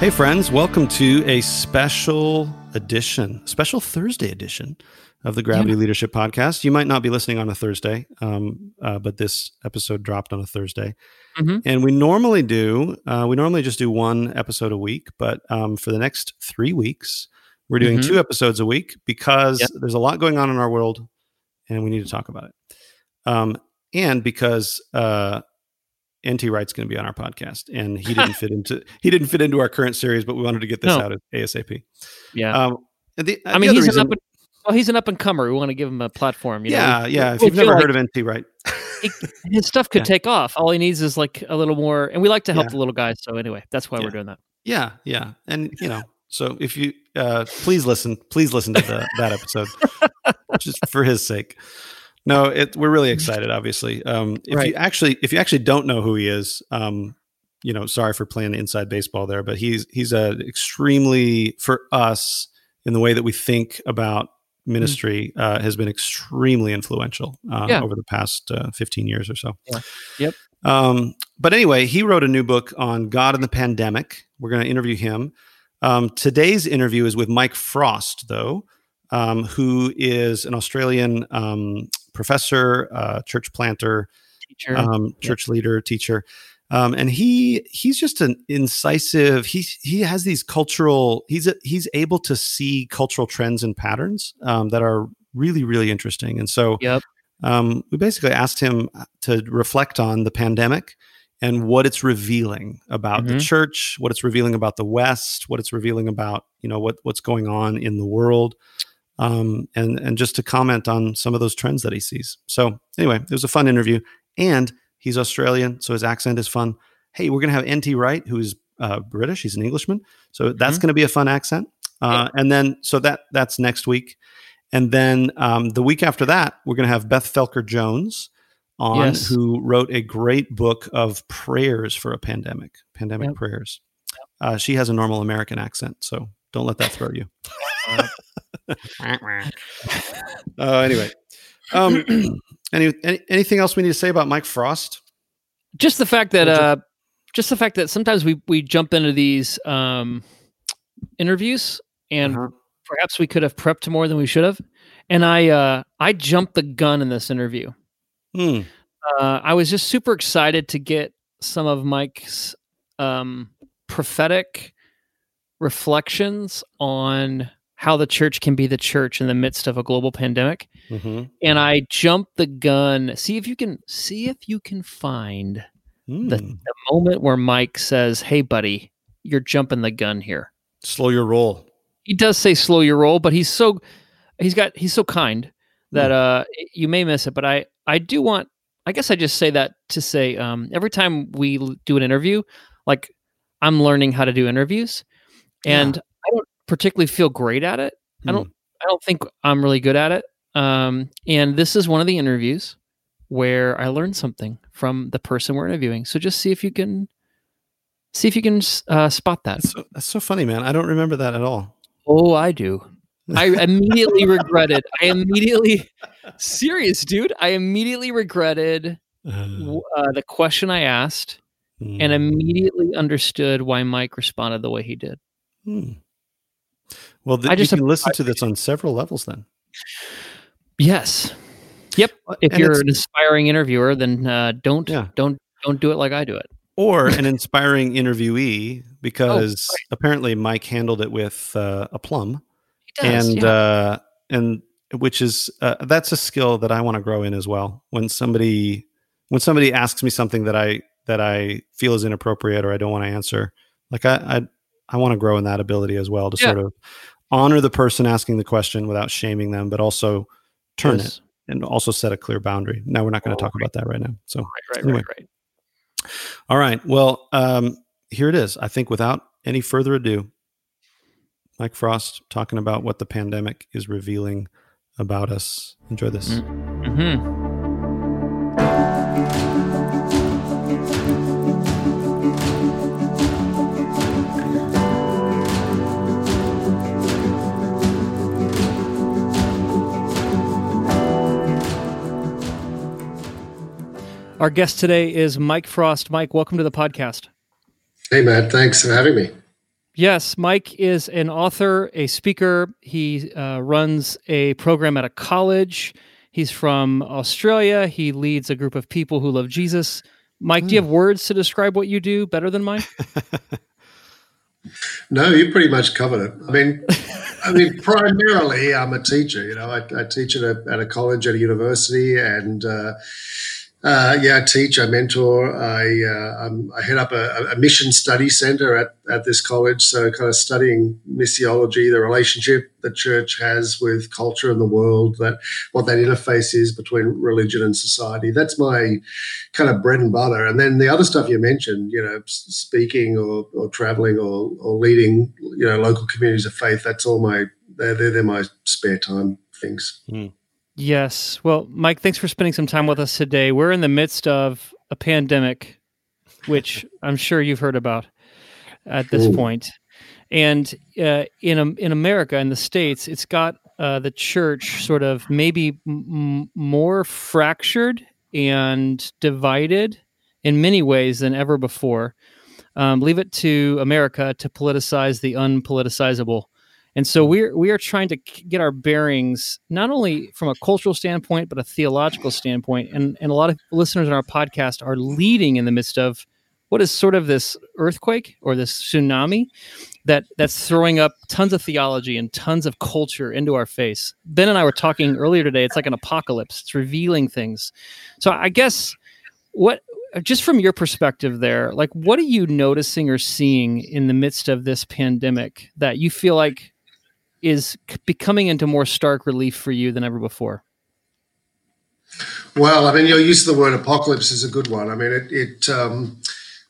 Hey, friends, welcome to a special edition, special Thursday edition of the Gravity yeah. Leadership Podcast. You might not be listening on a Thursday, um, uh, but this episode dropped on a Thursday. Mm-hmm. And we normally do, uh, we normally just do one episode a week, but um, for the next three weeks, we're doing mm-hmm. two episodes a week because yep. there's a lot going on in our world and we need to talk about it. Um, and because uh, NT Wright's going to be on our podcast, and he didn't fit into he didn't fit into our current series, but we wanted to get this no. out ASAP. Yeah. Um, the, I mean, he's reason, an up and, well, he's an up and comer. We want to give him a platform. You yeah, know? yeah. If you've never like heard of NT Wright, his stuff could yeah. take off. All he needs is like a little more, and we like to help yeah. the little guys. So anyway, that's why yeah. we're doing that. Yeah, yeah, and you know, so if you uh, please listen, please listen to the, that episode, just for his sake. No, it, we're really excited. Obviously, um, if right. you actually if you actually don't know who he is, um, you know, sorry for playing inside baseball there, but he's he's a extremely for us in the way that we think about mm-hmm. ministry mm. uh, has been extremely influential uh, yeah. over the past uh, 15 years or so. Yeah. Yep. Um, but anyway, he wrote a new book on God and the pandemic. We're going to interview him. Um, today's interview is with Mike Frost, though, um, who is an Australian um, professor, uh, church planter, teacher, um, church yep. leader, teacher. Um, and he he's just an incisive. He he has these cultural. He's a, he's able to see cultural trends and patterns um, that are really really interesting. And so, yep. um, we basically asked him to reflect on the pandemic and what it's revealing about mm-hmm. the church, what it's revealing about the West, what it's revealing about you know what what's going on in the world um, and and just to comment on some of those trends that he sees. So anyway, it was a fun interview, and he's Australian, so his accent is fun. Hey, we're gonna have NT Wright, who's uh, British. He's an Englishman, so that's mm-hmm. going to be a fun accent. Uh, yeah. And then so that that's next week, and then um, the week after that, we're going to have Beth Felker Jones on, yes. who wrote a great book of prayers for a pandemic, pandemic yep. prayers. Uh, she has a normal American accent, so don't let that throw you. uh, anyway, um, any, any, anything else we need to say about Mike Frost? Just the fact that uh, just the fact that sometimes we we jump into these um, interviews and uh-huh. perhaps we could have prepped more than we should have. And I uh, I jumped the gun in this interview. Hmm. Uh, I was just super excited to get some of Mike's um, prophetic reflections on how the church can be the church in the midst of a global pandemic. Mm-hmm. And I jumped the gun. See if you can see if you can find mm. the, the moment where Mike says, "Hey, buddy, you're jumping the gun here. Slow your roll." He does say slow your roll, but he's so he's got he's so kind that mm. uh you may miss it. But I I do want I guess I just say that to say um every time we do an interview, like I'm learning how to do interviews, and yeah. Particularly feel great at it. I don't. I don't think I'm really good at it. Um, and this is one of the interviews where I learned something from the person we're interviewing. So just see if you can see if you can uh, spot that. That's so, that's so funny, man. I don't remember that at all. Oh, I do. I immediately regretted. I immediately, serious dude. I immediately regretted uh, the question I asked, mm. and immediately understood why Mike responded the way he did. Hmm. Well, th- I just you can listen to this on several levels then. Yes. Yep. If and you're an inspiring interviewer, then uh, don't yeah. don't don't do it like I do it. Or an inspiring interviewee, oh, because oh, apparently Mike handled it with uh, aplomb, does, and yeah. uh, and which is uh, that's a skill that I want to grow in as well. When somebody when somebody asks me something that I that I feel is inappropriate or I don't want to answer, like I I, I want to grow in that ability as well to yeah. sort of honor the person asking the question without shaming them, but also turn yes. it and also set a clear boundary. Now we're not going to oh, talk right. about that right now. So right, right, anyway. right, right. All right. Well, um, here it is. I think without any further ado, Mike Frost talking about what the pandemic is revealing about us. Enjoy this. Mm-hmm. Our guest today is Mike Frost. Mike, welcome to the podcast. Hey, Matt. Thanks for having me. Yes, Mike is an author, a speaker. He uh, runs a program at a college. He's from Australia. He leads a group of people who love Jesus. Mike, mm. do you have words to describe what you do better than mine? no, you pretty much covered it. I mean, I mean, primarily, I'm a teacher. You know, I, I teach at a, at a college, at a university, and uh, uh, yeah, I teach, I mentor, I, uh, i head up a, a, mission study center at, at this college. So, kind of studying missiology, the relationship the church has with culture and the world, that what that interface is between religion and society. That's my kind of bread and butter. And then the other stuff you mentioned, you know, speaking or, or traveling or, or leading, you know, local communities of faith, that's all my, they're, they're, they're my spare time things. Mm. Yes. Well, Mike, thanks for spending some time with us today. We're in the midst of a pandemic, which I'm sure you've heard about at this Ooh. point. And uh, in in America, in the states, it's got uh, the church sort of maybe m- more fractured and divided in many ways than ever before. Um, leave it to America to politicize the unpoliticizable. And so mm-hmm. we're we are trying to get our bearings not only from a cultural standpoint but a theological standpoint. And and a lot of listeners in our podcast are leading in the midst of what is sort of this earthquake or this tsunami that that's throwing up tons of theology and tons of culture into our face. Ben and I were talking earlier today. It's like an apocalypse. It's revealing things. So I guess what uh, just from your perspective there, like what are you noticing or seeing in the midst of this pandemic that you feel like is becoming into more stark relief for you than ever before? Well, I mean, your use of the word apocalypse is a good one. I mean, it, it um,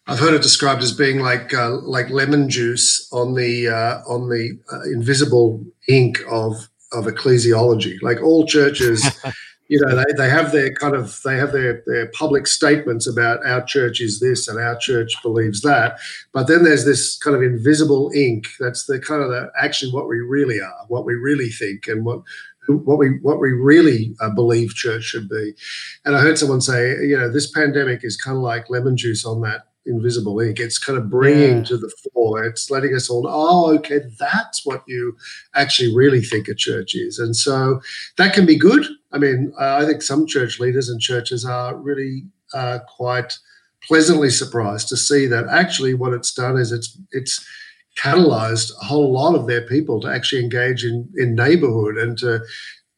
I've heard it described as being like uh, like lemon juice on the uh, on the uh, invisible ink of of ecclesiology. Like all churches you know they, they have their kind of they have their, their public statements about our church is this and our church believes that but then there's this kind of invisible ink that's the kind of the actually what we really are what we really think and what what we what we really uh, believe church should be and i heard someone say you know this pandemic is kind of like lemon juice on that invisible ink. It's kind of bringing yeah. to the fore. It's letting us all know, oh, okay, that's what you actually really think a church is. And so that can be good. I mean, I think some church leaders and churches are really uh, quite pleasantly surprised to see that actually what it's done is it's it's catalyzed a whole lot of their people to actually engage in in neighborhood and to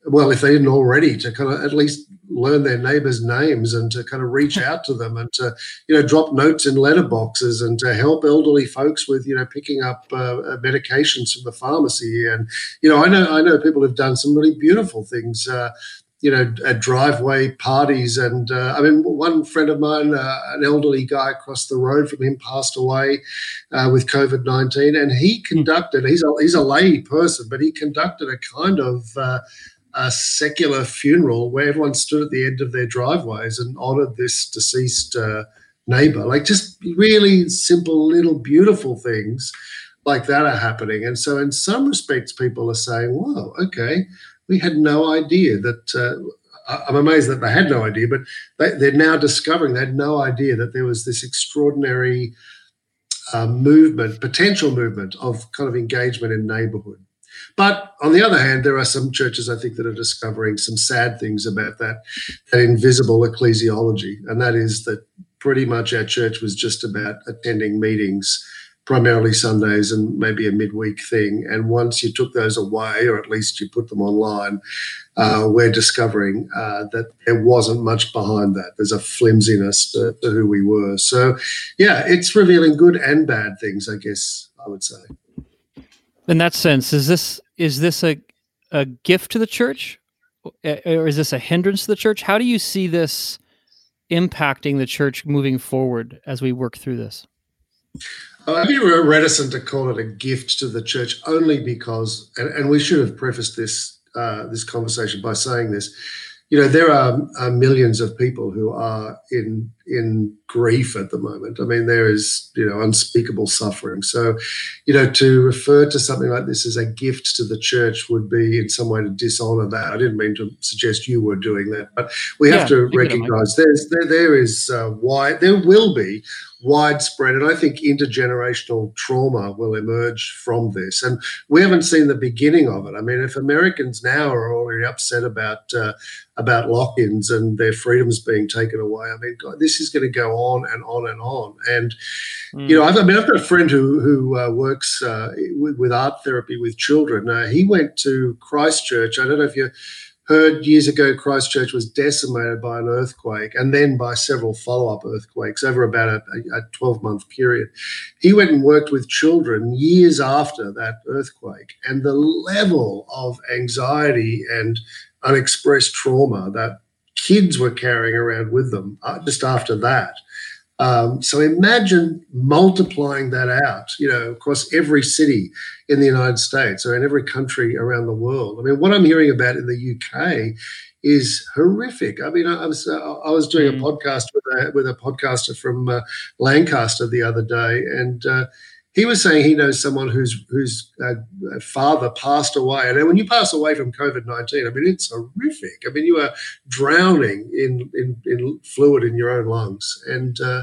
well, if they didn't already, to kind of at least learn their neighbors' names and to kind of reach out to them and to, you know, drop notes in letterboxes and to help elderly folks with, you know, picking up uh, uh medications from the pharmacy. And, you know, I know I know people have done some really beautiful things. Uh, you know, at driveway parties. And uh, I mean, one friend of mine, uh, an elderly guy across the road from him, passed away uh, with COVID nineteen, and he conducted. He's a he's a lay person, but he conducted a kind of uh, a secular funeral where everyone stood at the end of their driveways and honoured this deceased uh, neighbour. Like just really simple, little, beautiful things like that are happening. And so, in some respects, people are saying, "Wow, okay." We had no idea that. Uh, I'm amazed that they had no idea, but they, are now discovering they had no idea that there was this extraordinary uh, movement, potential movement of kind of engagement in neighborhood. But on the other hand, there are some churches I think that are discovering some sad things about that, that invisible ecclesiology, and that is that pretty much our church was just about attending meetings primarily Sundays and maybe a midweek thing. And once you took those away, or at least you put them online, uh, we're discovering uh, that there wasn't much behind that. There's a flimsiness to, to, who we were. So, yeah, it's revealing good and bad things, I guess I would say. In that sense, is this is this a a gift to the church, or is this a hindrance to the church? How do you see this impacting the church moving forward as we work through this? I'd be reticent to call it a gift to the church only because, and, and we should have prefaced this uh, this conversation by saying this. You know, there are, are, millions of people who are in in grief at the moment. I mean, there is you know unspeakable suffering. So, you know, to refer to something like this as a gift to the church would be in some way to dishonor that. I didn't mean to suggest you were doing that, but we have yeah, to recognize there's there there is uh, why there will be widespread, and I think intergenerational trauma will emerge from this. And we haven't seen the beginning of it. I mean, if Americans now are already upset about uh, about lock-ins and their freedoms being taken away, I mean, God, this is going to go on and on and on. And mm. you know, I've, I mean, I've got a friend who who uh, works uh, with, with, art therapy with children. Uh, he went to Christchurch. I don't know if you heard years ago Christchurch was decimated by an earthquake and then by several follow up earthquakes over about a, a 12 month period. He went and worked with children years after that earthquake, and the level of anxiety and unexpressed trauma that kids were carrying around with them uh, just after that um, so imagine multiplying that out, you know, across every city in the United States or in every country around the world. I mean, what I'm hearing about in the UK is horrific. I mean, I, was uh, I was doing a mm. podcast with a with a podcaster from uh, Lancaster the other day, and uh, he was saying he knows someone whose whose uh, father passed away, and when you pass away from COVID nineteen, I mean it's horrific. I mean you are drowning in in, in fluid in your own lungs, and uh,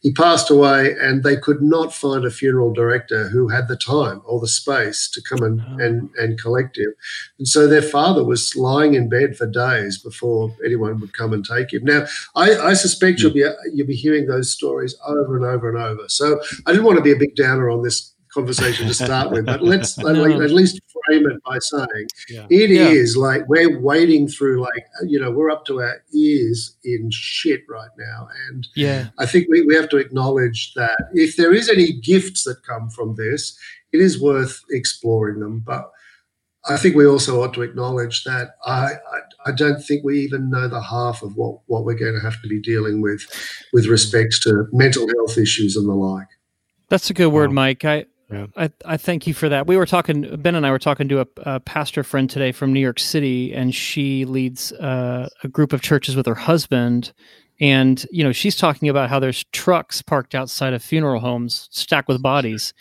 he passed away, and they could not find a funeral director who had the time or the space to come and oh. and and collect him, and so their father was lying in bed for days before anyone would come and take him. Now I, I suspect you'll be you'll be hearing those stories over and over and over. So I didn't want to be a big down on this conversation to start with, but let's at least frame it by saying yeah. it yeah. is like we're wading through like you know we're up to our ears in shit right now, and yeah, I think we, we have to acknowledge that if there is any gifts that come from this, it is worth exploring them, but. I think we also ought to acknowledge that I, I, I don't think we even know the half of what, what we're going to have to be dealing with with respect to mental health issues and the like. That's a good word, Mike. I, yeah. I I thank you for that. We were talking. Ben and I were talking to a, a pastor friend today from New York City, and she leads uh, a group of churches with her husband. And you know, she's talking about how there's trucks parked outside of funeral homes, stacked with bodies.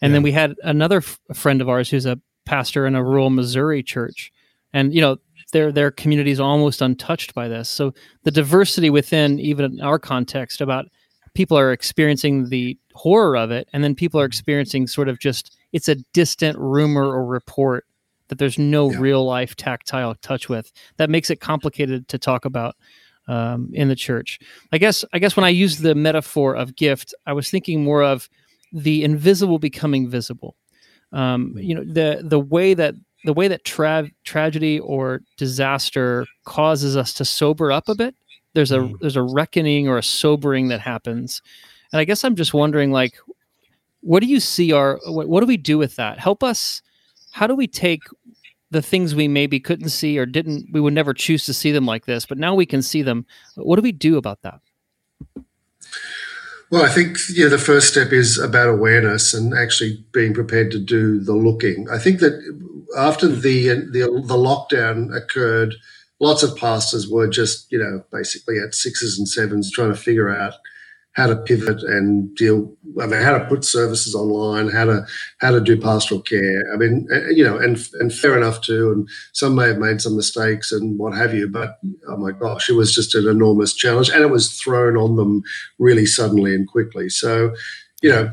And yeah. then we had another f- friend of ours who's a pastor in a rural Missouri church, and you know, their their community is almost untouched by this. So the diversity within even our context about people are experiencing the horror of it, and then people are experiencing sort of just it's a distant rumor or report that there's no yeah. real life tactile touch with. That makes it complicated to talk about um, in the church. I guess I guess when I use the metaphor of gift, I was thinking more of the invisible becoming visible. Um, you know, the the way that the way that tra- tragedy or disaster causes us to sober up a bit there's a mm. there's a reckoning or a sobering that happens. And i guess i'm just wondering like what do you see our what, what do we do with that? Help us how do we take the things we maybe couldn't see or didn't we would never choose to see them like this but now we can see them. What do we do about that? Well i think yeah the first step is about awareness and actually being prepared to do the looking. I think that after the the, the lockdown occurred lots of pastors were just you know basically at sixes and sevens trying to figure out how to pivot and deal. I mean, how to put services online, how to how to do pastoral care. I mean, uh, you know, and and fair enough too. And some may have made some mistakes and what have you. But oh my gosh, it was just an enormous challenge, and it was thrown on them really suddenly and quickly. So, you know.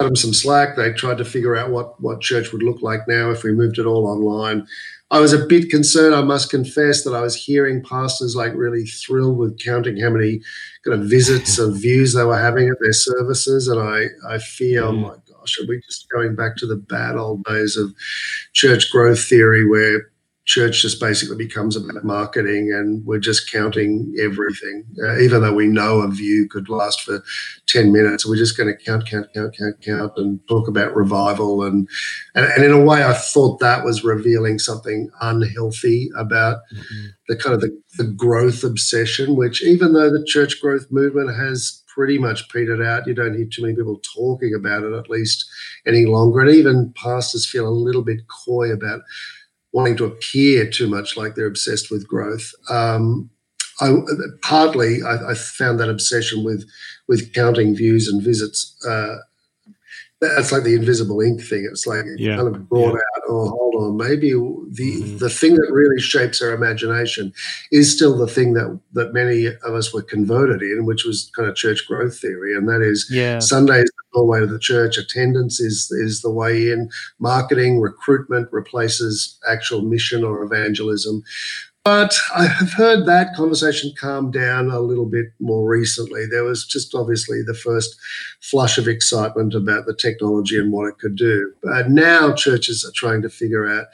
Cut them some slack. They tried to figure out what what church would look like now if we moved it all online. I was a bit concerned, I must confess, that I was hearing pastors like really thrilled with counting how many kind of visits and views they were having at their services. And I, I fear, oh mm. my gosh, are we just going back to the bad old days of church growth theory where church just basically becomes about marketing and we're just counting everything. Uh, even though we know a view could last for 10 minutes, we're just going to count, count, count, count, count and talk about revival. And, and, and in a way, I thought that was revealing something unhealthy about mm-hmm. the kind of the, the growth obsession, which even though the church growth movement has pretty much petered out. You don't hear too many people talking about it, at least any longer. And even pastors feel a little bit coy about wanting to appear too much like they're obsessed with growth. Um, I, partly, I, I, found that obsession with with counting views and visits uh, that's like the invisible ink thing. It's like yeah. kind of brought yeah. out. Oh, hold on, maybe the mm-hmm. the thing that really shapes our imagination is still the thing that that many of us were converted in, which was kind of church growth theory, and that is yeah. Sunday is the way to the church. Attendance is is the way in. Marketing, recruitment replaces actual mission or evangelism. But I have heard that conversation calm down a little bit more recently. There was just obviously the first flush of excitement about the technology and what it could do. But now churches are trying to figure out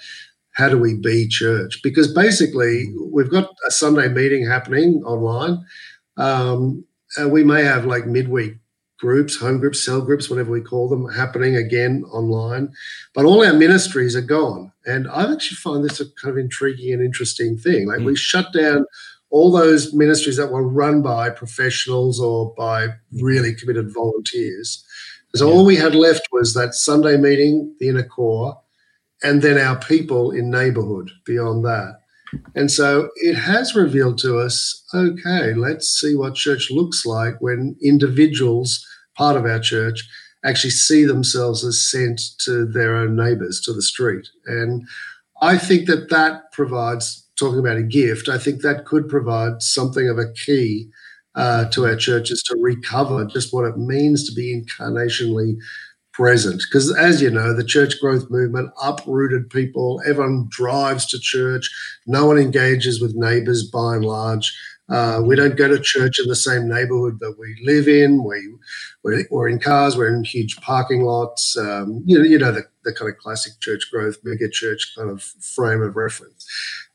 how do we be church? Because basically, we've got a Sunday meeting happening online. Um, we may have like midweek groups, home groups, cell groups, whatever we call them, happening again online. But all our ministries are gone. And I actually find this a kind of intriguing and interesting thing. Like mm. we shut down all those ministries that were run by professionals or by really committed volunteers. So yeah. all we had left was that Sunday meeting, the inner core, and then our people in neighborhood beyond that. And so it has revealed to us okay, let's see what church looks like when individuals part of our church actually see themselves as sent to their own neighbors to the street. And I think that that provides, talking about a gift, I think that could provide something of a key uh, to our churches to recover just what it means to be incarnationally present. Because as you know, the church growth movement uprooted people. Everyone drives to church. No one engages with neighbors by and large. Uh, we don't go to church in the same neighborhood that we live in. We, we're, we're in cars, we're in huge parking lots. Um, you know, you know the, the kind of classic church growth, mega church kind of frame of reference.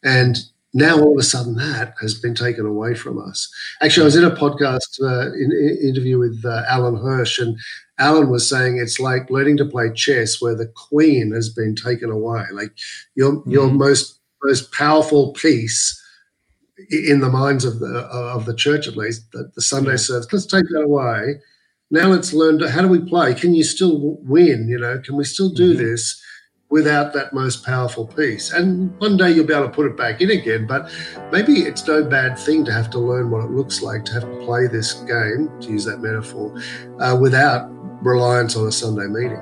And now all of a sudden that has been taken away from us. Actually, I was in a podcast uh, in, in, interview with uh, Alan Hirsch, and Alan was saying it's like learning to play chess, where the queen has been taken away. Like your mm-hmm. your most most powerful piece in the minds of the of the church at least the, the sunday yeah. service let's take that away now let's learn how do we play? Can you still win you know? Can we still do mm-hmm. this without that most powerful piece? And one day you'll be able to put it back in again but maybe it's no bad thing to have to learn what it looks like to have to play this game to use that metaphor uh, without reliance on a sunday meeting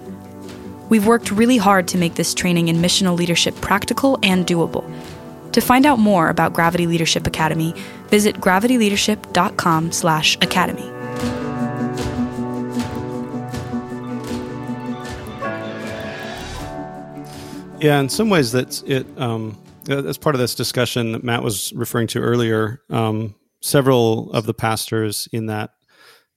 We've worked really hard to make this training in missional leadership practical and doable. To find out more about Gravity Leadership Academy, visit gravityleadership.com/academy. Yeah, in some ways, that's it. Um, as part of this discussion that Matt was referring to earlier, um, several of the pastors in that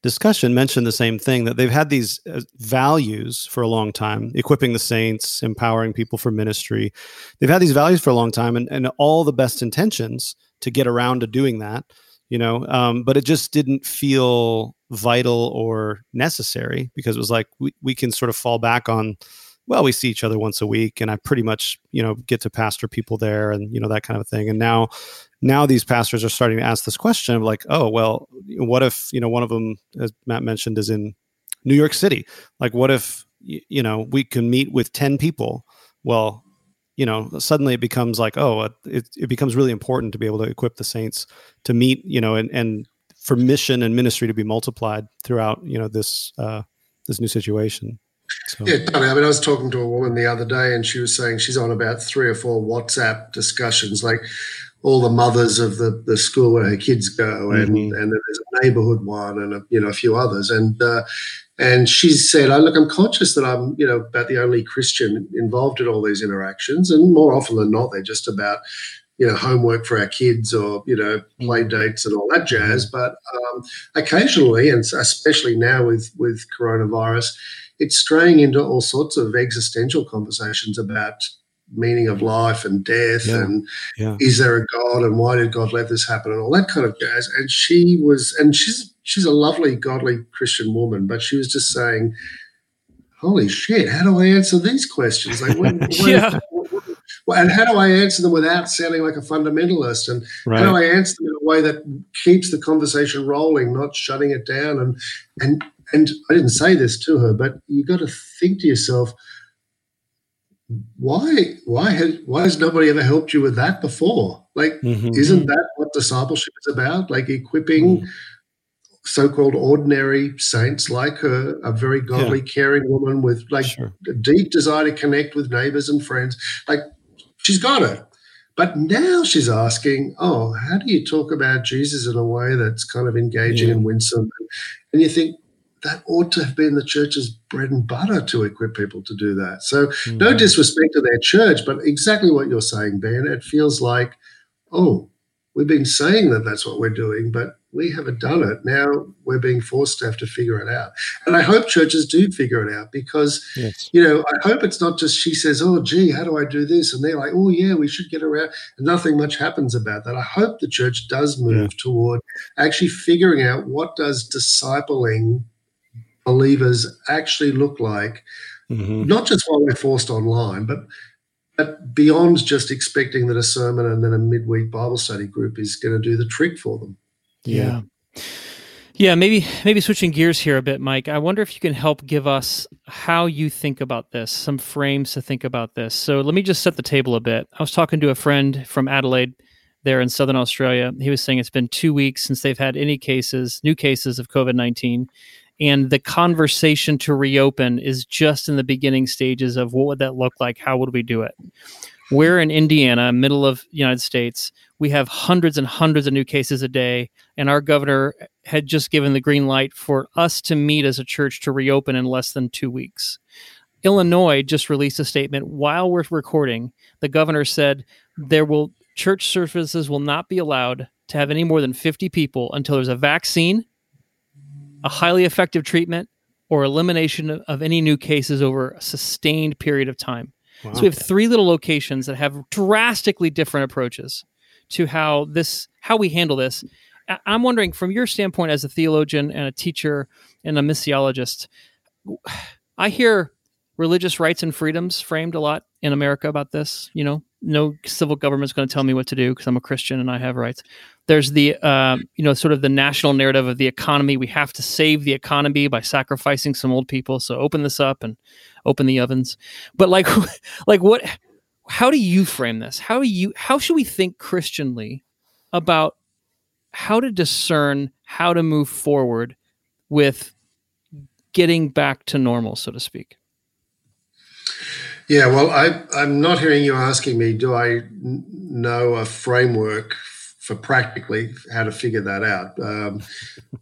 discussion mentioned the same thing that they've had these uh, values for a long time equipping the saints empowering people for ministry. They've had these values for a long time and, and all the best intentions to get around to doing that you know um, but it just didn't feel vital or necessary because it was like we, we can sort of fall back on well we see each other once a week and i pretty much you know get to pastor people there and you know that kind of thing and now now these pastors are starting to ask this question of like, oh, well, what if, you know, one of them, as Matt mentioned, is in New York City? Like, what if, you know, we can meet with 10 people? Well, you know, suddenly it becomes like, oh, it, it becomes really important to be able to equip the saints to meet, you know, and, and for mission and ministry to be multiplied throughout, you know, this, uh, this new situation. So. Yeah, totally. I mean, I was talking to a woman the other day, and she was saying she's on about three or four WhatsApp discussions. Like, all the mothers of the, the school where her kids go, and mm-hmm. and there's a neighborhood one, and a, you know a few others, and uh, and she said, "I look, I'm conscious that I'm you know about the only Christian involved in all these interactions, and more often than not, they're just about." You know, homework for our kids, or you know, play mm-hmm. dates and all that jazz. Mm-hmm. But um, occasionally, and especially now with with coronavirus, it's straying into all sorts of existential conversations about meaning of life and death yeah. and yeah. is there a God and why did God let this happen and all that kind of jazz. And she was, and she's she's a lovely, godly Christian woman, but she was just saying, "Holy shit, how do I answer these questions? Like, when, when, yeah." and how do I answer them without sounding like a fundamentalist? And right. how do I answer them in a way that keeps the conversation rolling, not shutting it down? And and and I didn't say this to her, but you got to think to yourself, why why has why has nobody ever helped you with that before like mm-hmm. isn't that what discipleship is about like equipping mm. so-called ordinary saints like her a very godly yeah. caring woman with like sure. a deep desire to connect with neighbors and friends like she's got it but now she's asking oh how do you talk about jesus in a way that's kind of engaging yeah. and winsome and you think that ought to have been the church's bread and butter to equip people to do that. So, mm-hmm. no disrespect to their church, but exactly what you're saying, Ben. It feels like, oh, we've been saying that that's what we're doing, but we haven't done it. Now we're being forced to have to figure it out. And I hope churches do figure it out because, yes. you know, I hope it's not just she says, oh, gee, how do I do this? And they're like, oh, yeah, we should get around. And nothing much happens about that. I hope the church does move yeah. toward actually figuring out what does discipling believers actually look like, mm-hmm. not just while we're forced online, but but beyond just expecting that a sermon and then a midweek Bible study group is going to do the trick for them. Yeah. Yeah, maybe maybe switching gears here a bit, Mike. I wonder if you can help give us how you think about this, some frames to think about this. So let me just set the table a bit. I was talking to a friend from Adelaide there in southern Australia. He was saying it's been two weeks since they've had any cases, new cases of COVID 19 and the conversation to reopen is just in the beginning stages of what would that look like? How would we do it? We're in indiana middle of united states. We have hundreds and hundreds of new cases a day. And our governor had just given the green light for us to meet as a church to reopen in less than two weeks. Illinois just released a statement while we're recording. The governor said there will church services will not be allowed to have any more than 50 people until there's a vaccine a highly effective treatment, or elimination of any new cases over a sustained period of time. Wow. So we have three little locations that have drastically different approaches to how this how we handle this. I'm wondering from your standpoint as a theologian and a teacher and a missiologist, I hear religious rights and freedoms framed a lot in America about this. You know, no civil government's going to tell me what to do because I'm a Christian and I have rights. There's the, uh, you know, sort of the national narrative of the economy. We have to save the economy by sacrificing some old people. So open this up and open the ovens. But like, like what? How do you frame this? How do you? How should we think Christianly about how to discern how to move forward with getting back to normal, so to speak? Yeah, well, I, I'm not hearing you asking me, do I know a framework for practically how to figure that out um,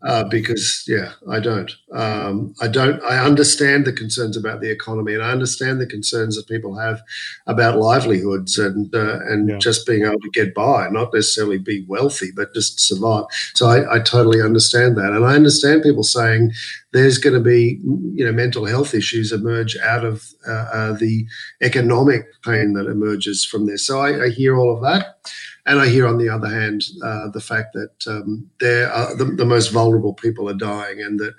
uh, because yeah i don't um, i don't i understand the concerns about the economy and i understand the concerns that people have about livelihoods and uh, and yeah. just being able to get by not necessarily be wealthy but just survive. So I, I totally understand that. And i understand people saying there's going to be you know mental health issues emerge out of uh, uh the economic pain that emerges from this. So I, I hear all of that and I hear, on the other hand, uh, the fact that um, are the, the, most vulnerable people are dying, and that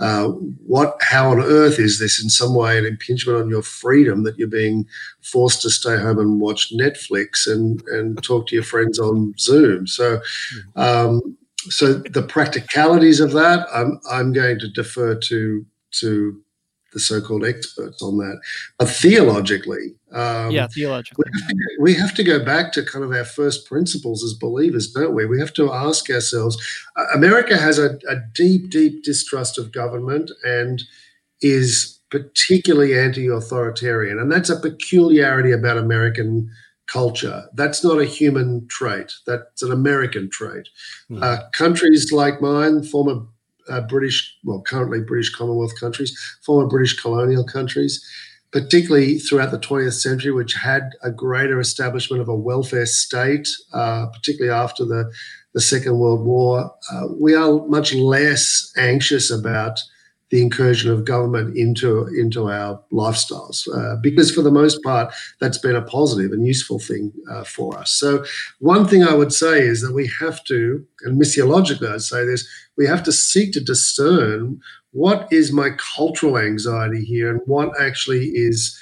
uh, what, how on earth is this in some way an impingement on your freedom that you're being forced to stay home and watch Netflix and and talk to your friends on Zoom? So. Um, so the practicalities of that, I'm I'm going to defer to to the so-called experts on that. But theologically, um, yeah, theologically, we have, to, we have, to, go back to kind of our first principles as believers, don't we? We have to ask ourselves. Uh, America has a, a deep, deep distrust of government and is particularly anti-authoritarian, and that's a peculiarity about American culture. That's not a human trait. That's an American trait. Mm. Uh, countries like mine, former uh, British, well, currently British Commonwealth countries, former British colonial countries, particularly throughout the 20th century, which had a greater establishment of a welfare state, uh, particularly after the, the Second World War. Uh, we are much less anxious about the incursion of government into into our lifestyles uh, because for the most part that's been a positive and useful thing uh, for us. So one thing i would say is that we have to and missiologically i'd say this we have to seek to discern what is my cultural anxiety here and what actually is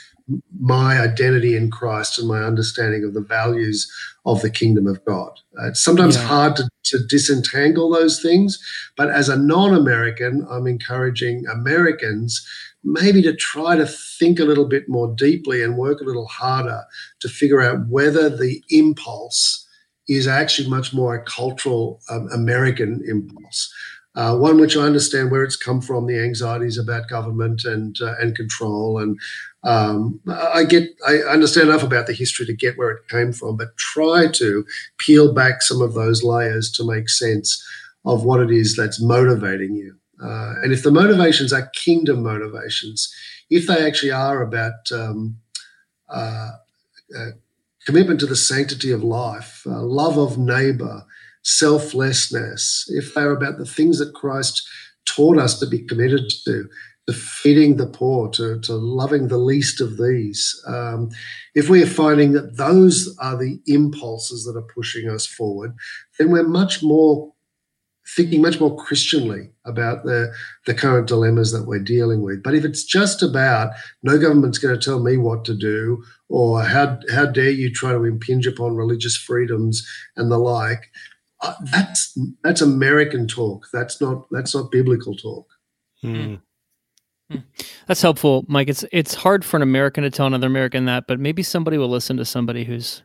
my identity in Christ and my understanding of the values of the kingdom of God. Uh, it's sometimes yeah. hard to, to disentangle those things, but as a non American, I'm encouraging Americans maybe to try to think a little bit more deeply and work a little harder to figure out whether the impulse is actually much more a cultural um, American impulse uh, one which I understand where it's come from, the anxieties about government and uh, and control, and um, I get I understand enough about the history to get where it came from, but try to peel back some of those layers to make sense of what it is that's motivating you. Uh, and if the motivations are kingdom motivations, if they actually are about um, uh, uh, commitment to the sanctity of life, uh, love of neighbor, selflessness, if they're about the things that Christ taught us to be committed to, to feeding the poor, to, to loving the least of these, um, if we are finding that those are the impulses that are pushing us forward, then we're much more thinking much more Christianly about the, the current dilemmas that we're dealing with. But if it's just about no government's going to tell me what to do, or how, how dare you try to impinge upon religious freedoms and the like, uh, that's that's American talk. That's not that's not biblical talk. Mm. That's helpful, Mike. It's it's hard for an American to tell another American that, but maybe somebody will listen to somebody who's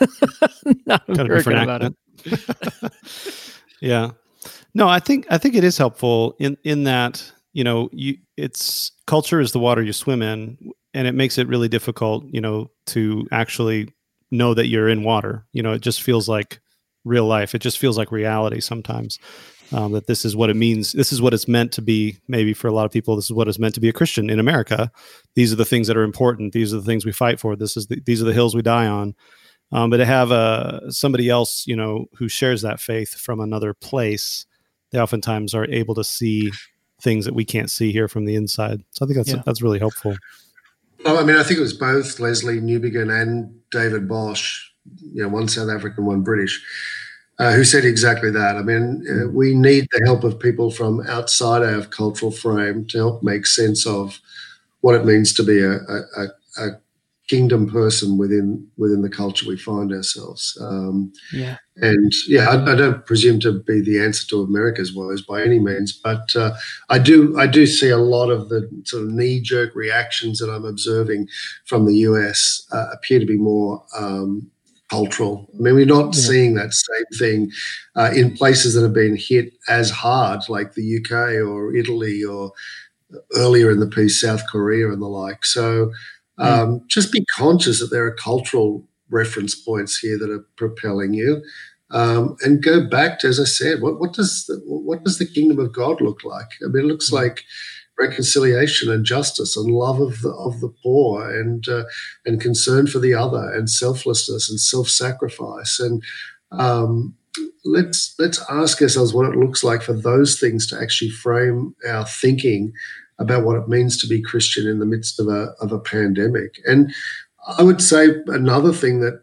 not American about it. yeah, no, I think I think it is helpful in in that you know you it's culture is the water you swim in, and it makes it really difficult, you know, to actually know that you're in water. You know, it just feels like real life. It just feels like reality sometimes. Um, that this is what it means. This is what it's meant to be. Maybe for a lot of people, this is what it's meant to be a Christian in America. These are the things that are important. These are the things we fight for. This is the, these are the hills we die on. Um, but to have uh, somebody else, you know, who shares that faith from another place, they oftentimes are able to see things that we can't see here from the inside. So I think that's yeah. that's really helpful. Well, I mean, I think it was both Lesslie Newbigin and David Bosch you know, one South African, one British, uh, who said exactly that. I mean, uh, we need the help of people from outside our cultural frame to help make sense of what it means to be a, a, a kingdom person within within the culture we find ourselves. Um, yeah, and yeah, I, I, don't presume to be the answer to America's woes by any means, but uh, I do I do see a lot of the sort of knee jerk reactions that I'm observing from the US uh, appear to be more um, cultural. I mean, we're not yeah. seeing that same thing uh, in places that have been hit as hard, like the UK or Italy or earlier in the piece, South Korea and the like. So um, mm. just be conscious that there are cultural reference points here that are propelling you. um, and go back to, as I said, what, what does the, what does the kingdom of God look like? I mean, it looks mm. like reconciliation and justice and love of the of the poor and uh, and concern for the other and selflessness and self sacrifice and um, let's let's ask ourselves what it looks like for those things to actually frame our thinking about what it means to be Christian in the midst of a of a pandemic. And I would say another thing that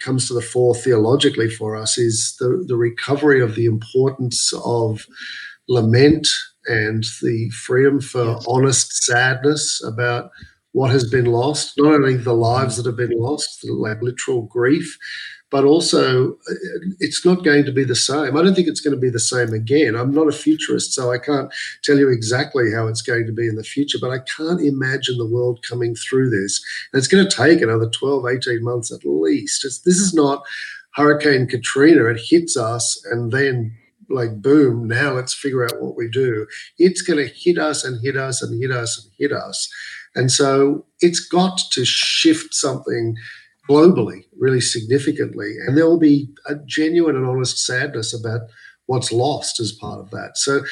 comes to the fore theologically for us is the, the recovery of the importance of lament and the freedom for honest sadness about what has been lost, not only the lives that have been lost, like literal grief, but also uh, it's not going to be the same. I don't think it's going to be the same again. I'm not a futurist, so I can't tell you exactly how it's going to be in the future, but I can't imagine the world coming through this. And it's going to take another 12, 18 months at least. It's, this is not Hurricane Katrina. It hits us and then like boom now let's figure out what we do it's going to hit us and hit us and hit us and hit us and so it's got to shift something globally really significantly. And there will be a genuine and honest sadness about what's lost as part of that. So,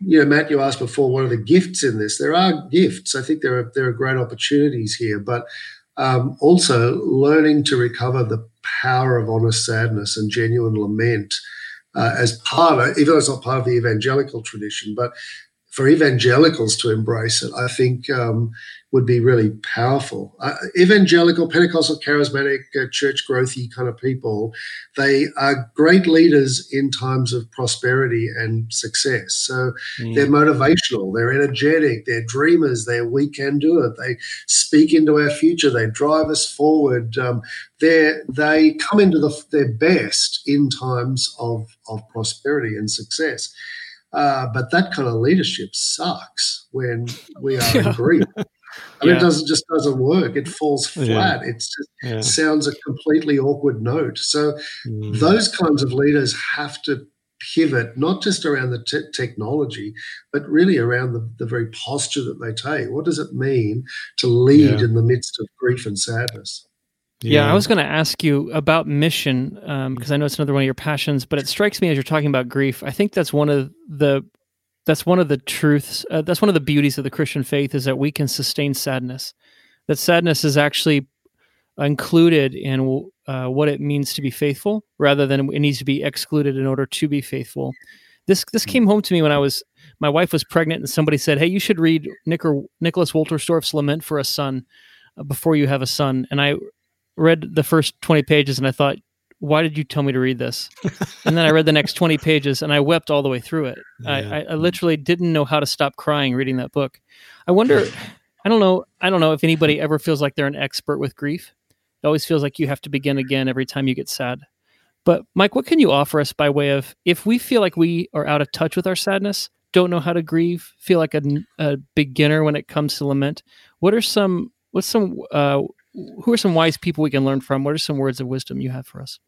you know, Matt, you asked before, what are the gifts in this? There are gifts. I think there are there are great opportunities here, but um, also learning to recover the power of honest sadness and genuine lament uh, as part of, even though it's not part of the evangelical tradition, but for evangelicals to embrace it, I think um, would be really powerful. Uh, evangelical, Pentecostal, charismatic, uh, church growthy kind of people, they are great leaders in times of prosperity and success. So mm. they're motivational, they're energetic, they're dreamers, they're we can do it. They speak into our future, they drive us forward. Um, they they come into the, their best in times of, of prosperity and success. Uh, but that kind of leadership sucks when we are yeah. in grief. I mean, yeah. it doesn't just doesn't work. It falls flat. Yeah. It just yeah. sounds a completely awkward note. So mm. those kinds of leaders have to pivot not just around the te- technology, but really around the, the very posture that they take. What does it mean to lead in the midst of grief and sadness? Yeah, I was going to ask you about mission because um, I know it's another one of your passions. But it strikes me as you're talking about grief. I think that's one of the that's one of the truths. Uh, that's one of the beauties of the Christian faith is that we can sustain sadness. That sadness is actually included in uh, what it means to be faithful, rather than it needs to be excluded in order to be faithful. This this hmm. came home to me when I was my wife was pregnant, and somebody said, "Hey, you should read Nicholas Wolterstorff's Lament for a Son." Uh, before you have a son and i read the first 20 pages and I thought, why did you tell me to read this? and then I read the next 20 pages and I wept all the way through it. Yeah. I, I, literally didn't know how to stop crying reading that book. I wonder, I don't know, I don't know if anybody ever feels like they're an expert with grief. It always feels like you have to begin again every time you get sad. But Mike, what can you offer us by way of if we feel like we are out of touch with our sadness, don't know how to grieve, feel like a, a beginner when it comes to lament? What are some what's some uh, who are some wise people we can learn from? What are some words of wisdom you have for us?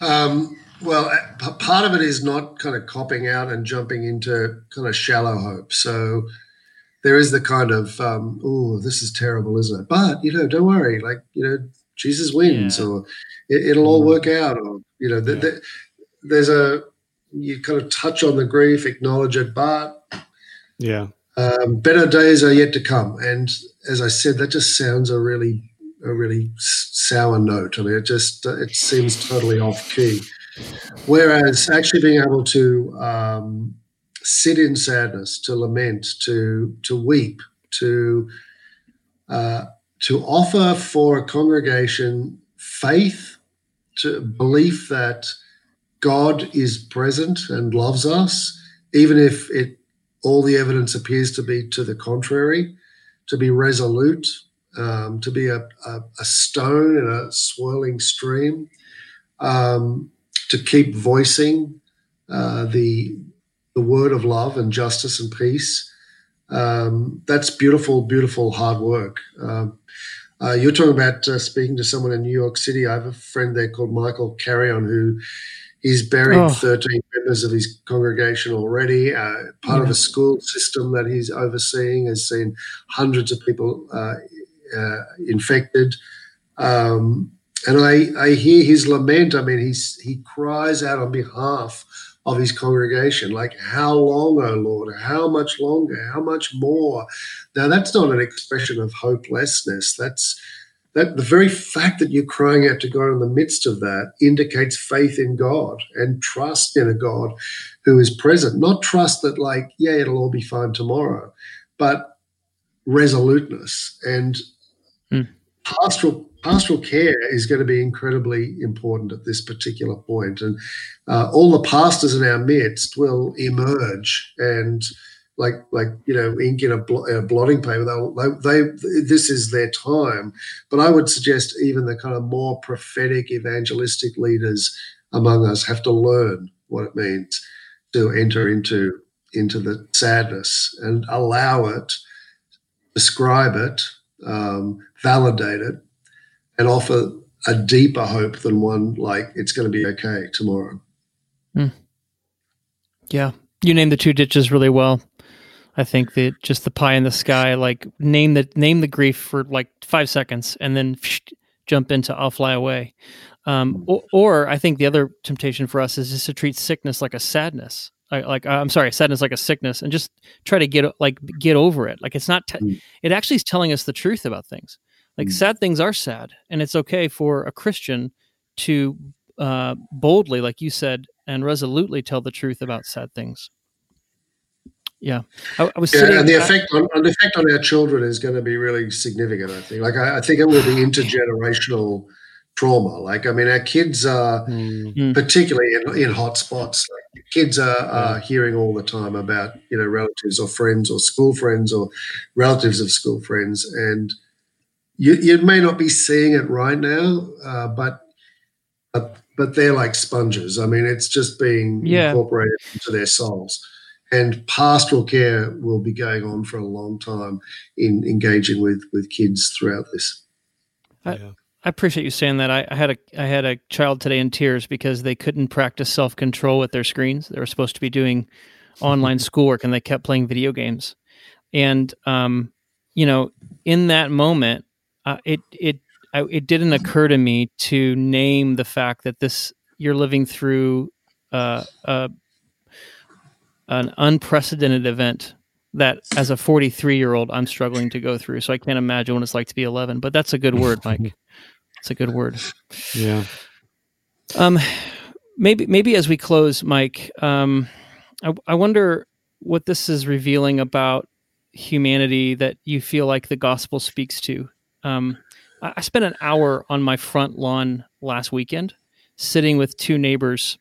Um, well, part of it is not kind of copping out and jumping into kind of shallow hope. So there is the kind of, um, oh, this is terrible, isn't it? But, you know, don't worry. Like, you know, Jesus wins yeah. or it, will all mm-hmm. work out. Or, you know, the, yeah. the, there's a, you kind of touch on the grief, acknowledge it, but yeah, um, better days are yet to come. And as I said, that just sounds a really a really sour note. I mean, it just it seems totally off key. Whereas actually being able to um, sit in sadness, to lament, to to weep, to uh, to offer for a congregation faith, to belief that God is present and loves us, even if it all the evidence appears to be to the contrary, to be resolute, um, to be a, a, a, stone in a swirling stream, um, to keep voicing uh, the, the word of love and justice and peace. Um, that's beautiful, beautiful hard work. Um, uh, you're talking about uh, speaking to someone in New York City. I have a friend there called Michael Carrion who He's buried oh. 13 members of his congregation already. Uh, part yeah. of a school system that he's overseeing has seen hundreds of people uh, uh, infected. Um, and I, I hear his lament. I mean, he's he cries out on behalf of his congregation, like, "How long, O Lord? How much longer? How much more?" Now, that's not an expression of hopelessness. That's that the very fact that you're crying out to God in the midst of that indicates faith in God and trust in a God who is present. Not trust that, like, yeah, it'll all be fine tomorrow, but resoluteness and mm. pastoral pastoral care is going to be incredibly important at this particular point and uh, all the pastors in our midst will emerge and like like you know ink in a, bl- a blotting paper they, they this is their time but i would suggest even the kind of more prophetic evangelistic leaders among us have to learn what it means to enter into into the sadness and allow it describe it, um, validate it, and offer a deeper hope than one like it's going to be okay tomorrow. Mm. Yeah, you named the two ditches really well. I think that just the pie in the sky, like name the name the grief for like five seconds, and then jump into "I'll fly away." Um, or, or, I think the other temptation for us is just to treat sickness like a sadness like I'm sorry, sadness like a sickness, and just try to get like get over it. Like it's not. Te- mm. It actually is telling us the truth about things. Like mm. sad things are sad, and it's okay for a Christian to uh, boldly, like you said, and resolutely tell the truth about sad things. Yeah, I, I was. Yeah, and the effect on, the effect on our children is going to be really significant. I think. Like I, I think it will be intergenerational trauma. Like, I mean, our kids are, mm. particularly in, in hot spots, like kids are, are, hearing all the time about, you know, relatives or friends or school friends or relatives of school friends. And you, you may not be seeing it right now, uh, but, but, but they're like sponges. I mean, it's just being yeah. incorporated into their souls. And pastoral care will be going on for a long time in engaging with, with kids throughout this. yeah. I appreciate you saying that. I, I, had a I had a child today in tears because they couldn't practice self control with their screens. They were supposed to be doing online schoolwork and they kept playing video games. And um, you know, in that moment, uh, it it I, it didn't occur to me to name the fact that this you're living through uh, uh, an unprecedented event that as a 43 year old I'm struggling to go through. So I can't imagine what it's like to be 11. But that's a good word, Mike. It's a good word. Yeah. Um, maybe maybe as we close, Mike, um, I, I wonder what this is revealing about humanity that you feel like the gospel speaks to. Um, I, spent an hour on my front lawn last weekend, sitting with two neighbors.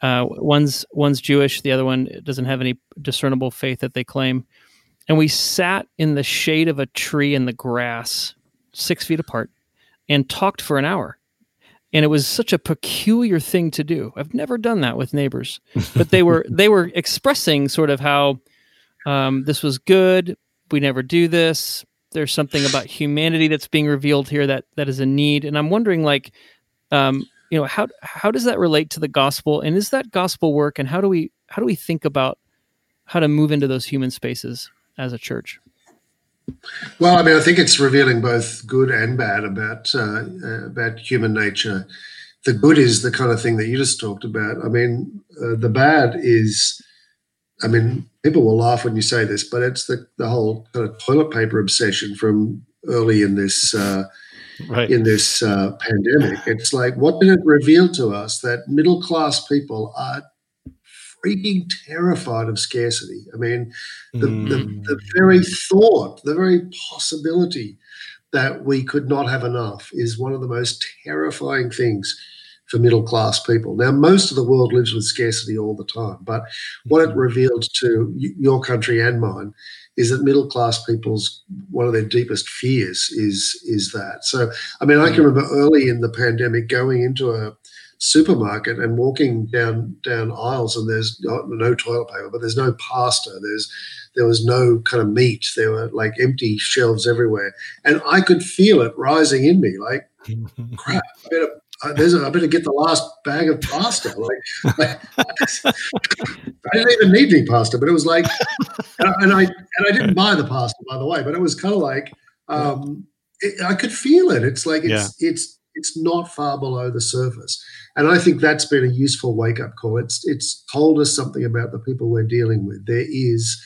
Uh, one's one's Jewish, the other one doesn't have any discernible faith that they claim, and we sat in the shade of a tree in the grass, six feet apart, and talked for an hour. And it was such a peculiar thing to do. I've never done that with neighbors, but they were they were expressing sort of how um, this was good. We never do this. There's something about humanity that's being revealed here that that is a need. And I'm wondering, like, um, you know, how how does that relate to the gospel? And is that gospel work? And how do we how do we think about how to move into those human spaces as a church? Well, I mean, I think it's revealing both good and bad about uh, uh, about human nature. The good is the kind of thing that you just talked about. I mean, uh, the bad is, I mean, people will laugh when you say this, but it's the the whole kind of toilet paper obsession from early in this uh, right. in this uh, pandemic. It's like, what did it reveal to us that middle class people are freaking terrified of scarcity. I mean, the, mm. the, the very thought, the very possibility that we could not have enough is one of the most terrifying things for middle class people. Now, most of the world lives with scarcity all the time, but what it mm-hmm. revealed to your country and mine is that middle class people's one of their deepest fears is is that. So, I mean, I can mm. remember early in the pandemic going into a supermarket and walking down down aisles and there's no, no toilet paper, but there's no pasta. There's there was no kind of meat. There were like empty shelves everywhere, and I could feel it rising in me. Like, crap! I better, I, there's a, I better get the last bag of pasta. Like, like I didn't even need any pasta, but it was like, and I, and I and I didn't buy the pasta by the way, but it was kind of like um, it, I could feel it. It's like it's yeah. it's it's not far below the surface. And I think that's been a useful wake up call. It's it's told us something about the people we're dealing with. There is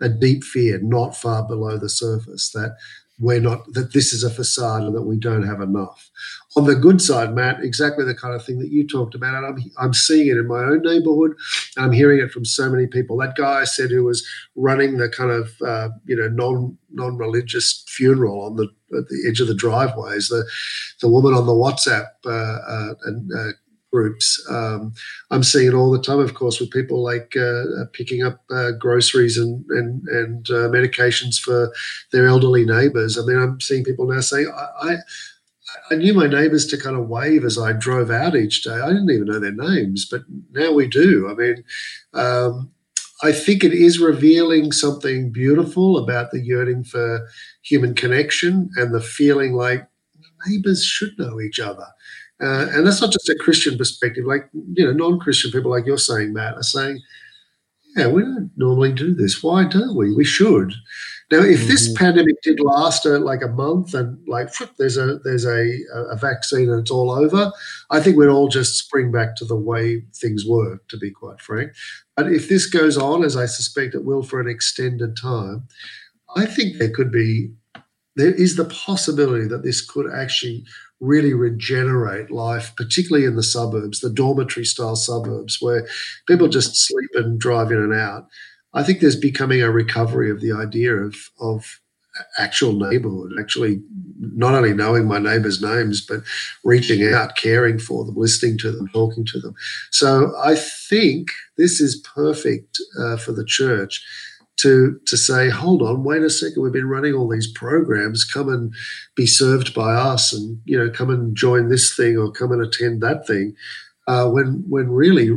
a deep fear not far below the surface that we're not that this is a facade and that we don't have enough. On the good side, Matt, exactly the kind of thing that you talked about, and I'm I'm seeing it in my own neighborhood, and I'm hearing it from so many people. That guy I said who was running the kind of uh, you know non non religious funeral on the at the edge of the driveways, the the woman on the WhatsApp uh, uh, and uh, groups. Um, I'm seeing it all the time, of course, with people like uh, picking up uh, groceries and and, and uh, medications for their elderly neighbours. I mean, I'm seeing people now saying, I, I, I knew my neighbours to kind of wave as I drove out each day. I didn't even know their names, but now we do. I mean, um, I think it is revealing something beautiful about the yearning for human connection and the feeling like neighbors should know each other. Uh, and that's not just a Christian perspective. Like, you know, non Christian people, like you're saying, Matt, are saying, yeah, we don't normally do this. Why don't we? We should. Now, if mm-hmm. this pandemic did last uh, like a month and like there's a there's a, a vaccine and it's all over, I think we'd all just spring back to the way things were, To be quite frank, but if this goes on, as I suspect it will for an extended time, I think there could be there is the possibility that this could actually really regenerate life, particularly in the suburbs, the dormitory style suburbs where people just sleep and drive in and out. I think there's becoming a recovery of the idea of, of actual neighborhood, actually not only knowing my neighbors' names, but reaching out, caring for them, listening to them, talking to them. So I think this is perfect uh, for the church to to say, hold on, wait a second, we've been running all these programs, come and be served by us, and you know, come and join this thing or come and attend that thing. Uh, when when really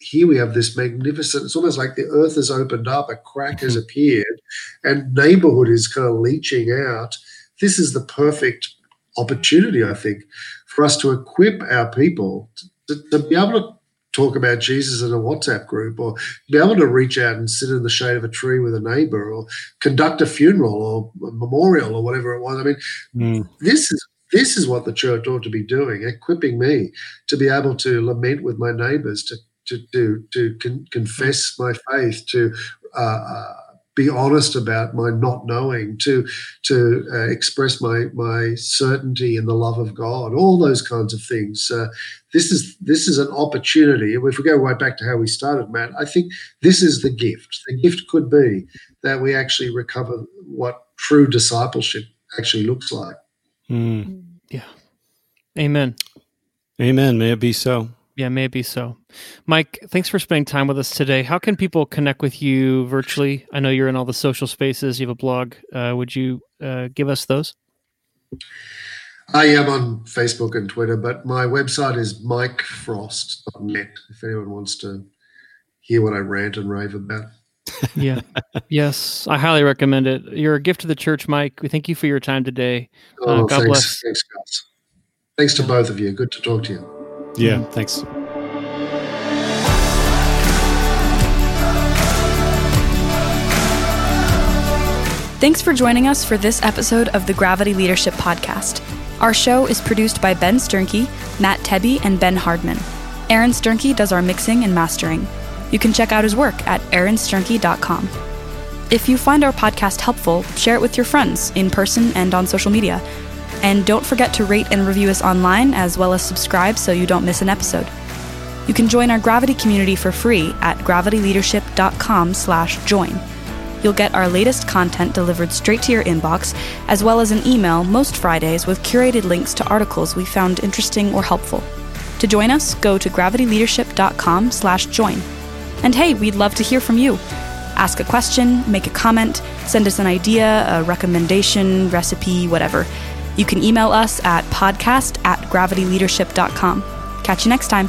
here we have this magnificent it's almost like the earth has opened up a crack has mm-hmm. appeared and neighborhood is kind of leaching out this is the perfect opportunity i think for us to equip our people to, to be able to talk about Jesus in a WhatsApp group or be able to reach out and sit in the shade of a tree with a neighbor or conduct a funeral or a memorial or whatever it was. I mean, mm. this is this is what the church ought to be doing, equipping me to be able to lament with my neighbors, to to to, to con- confess my faith, to uh, uh be honest about my not knowing, to to uh, express my my certainty in the love of God, all those kinds of things. Uh, this is this is an opportunity. If we go right back to how we started, Matt, I think this is the gift. The gift could be that we actually recover what true discipleship actually looks like. Mm. Yeah. Amen. Amen. May it be so. Yeah, maybe so. Mike, thanks for spending time with us today. How can people connect with you virtually? I know you're in all the social spaces. You have a blog. Uh, would you uh, give us those? I am on Facebook and Twitter, but my website is mikefrost.net if anyone wants to hear what I rant and rave about. yeah. Yes. I highly recommend it. You're a gift to the church, Mike. We thank you for your time today. Uh, oh, God thanks, bless. Thanks, guys. Thanks to both of you. Good to talk to you. Yeah, mm-hmm. thanks. Thanks for joining us for this episode of the Gravity Leadership Podcast. Our show is produced by Ben Sternke, Matt Tebbe, and Ben Hardman. Aaron Sternke does our mixing and mastering. You can check out his work at aaronsternke.com. If you find our podcast helpful, share it with your friends in person and on social media. And don't forget to rate and review us online as well as subscribe so you don't miss an episode. You can join our Gravity community for free at gravityleadership.com/join. You'll get our latest content delivered straight to your inbox, as well as an email most Fridays with curated links to articles we found interesting or helpful. To join us, go to gravityleadership.com/join. And hey, we'd love to hear from you. Ask a question, make a comment, send us an idea, a recommendation, recipe, whatever. You can email us at podcast at gravityleadership.com. Catch you next time.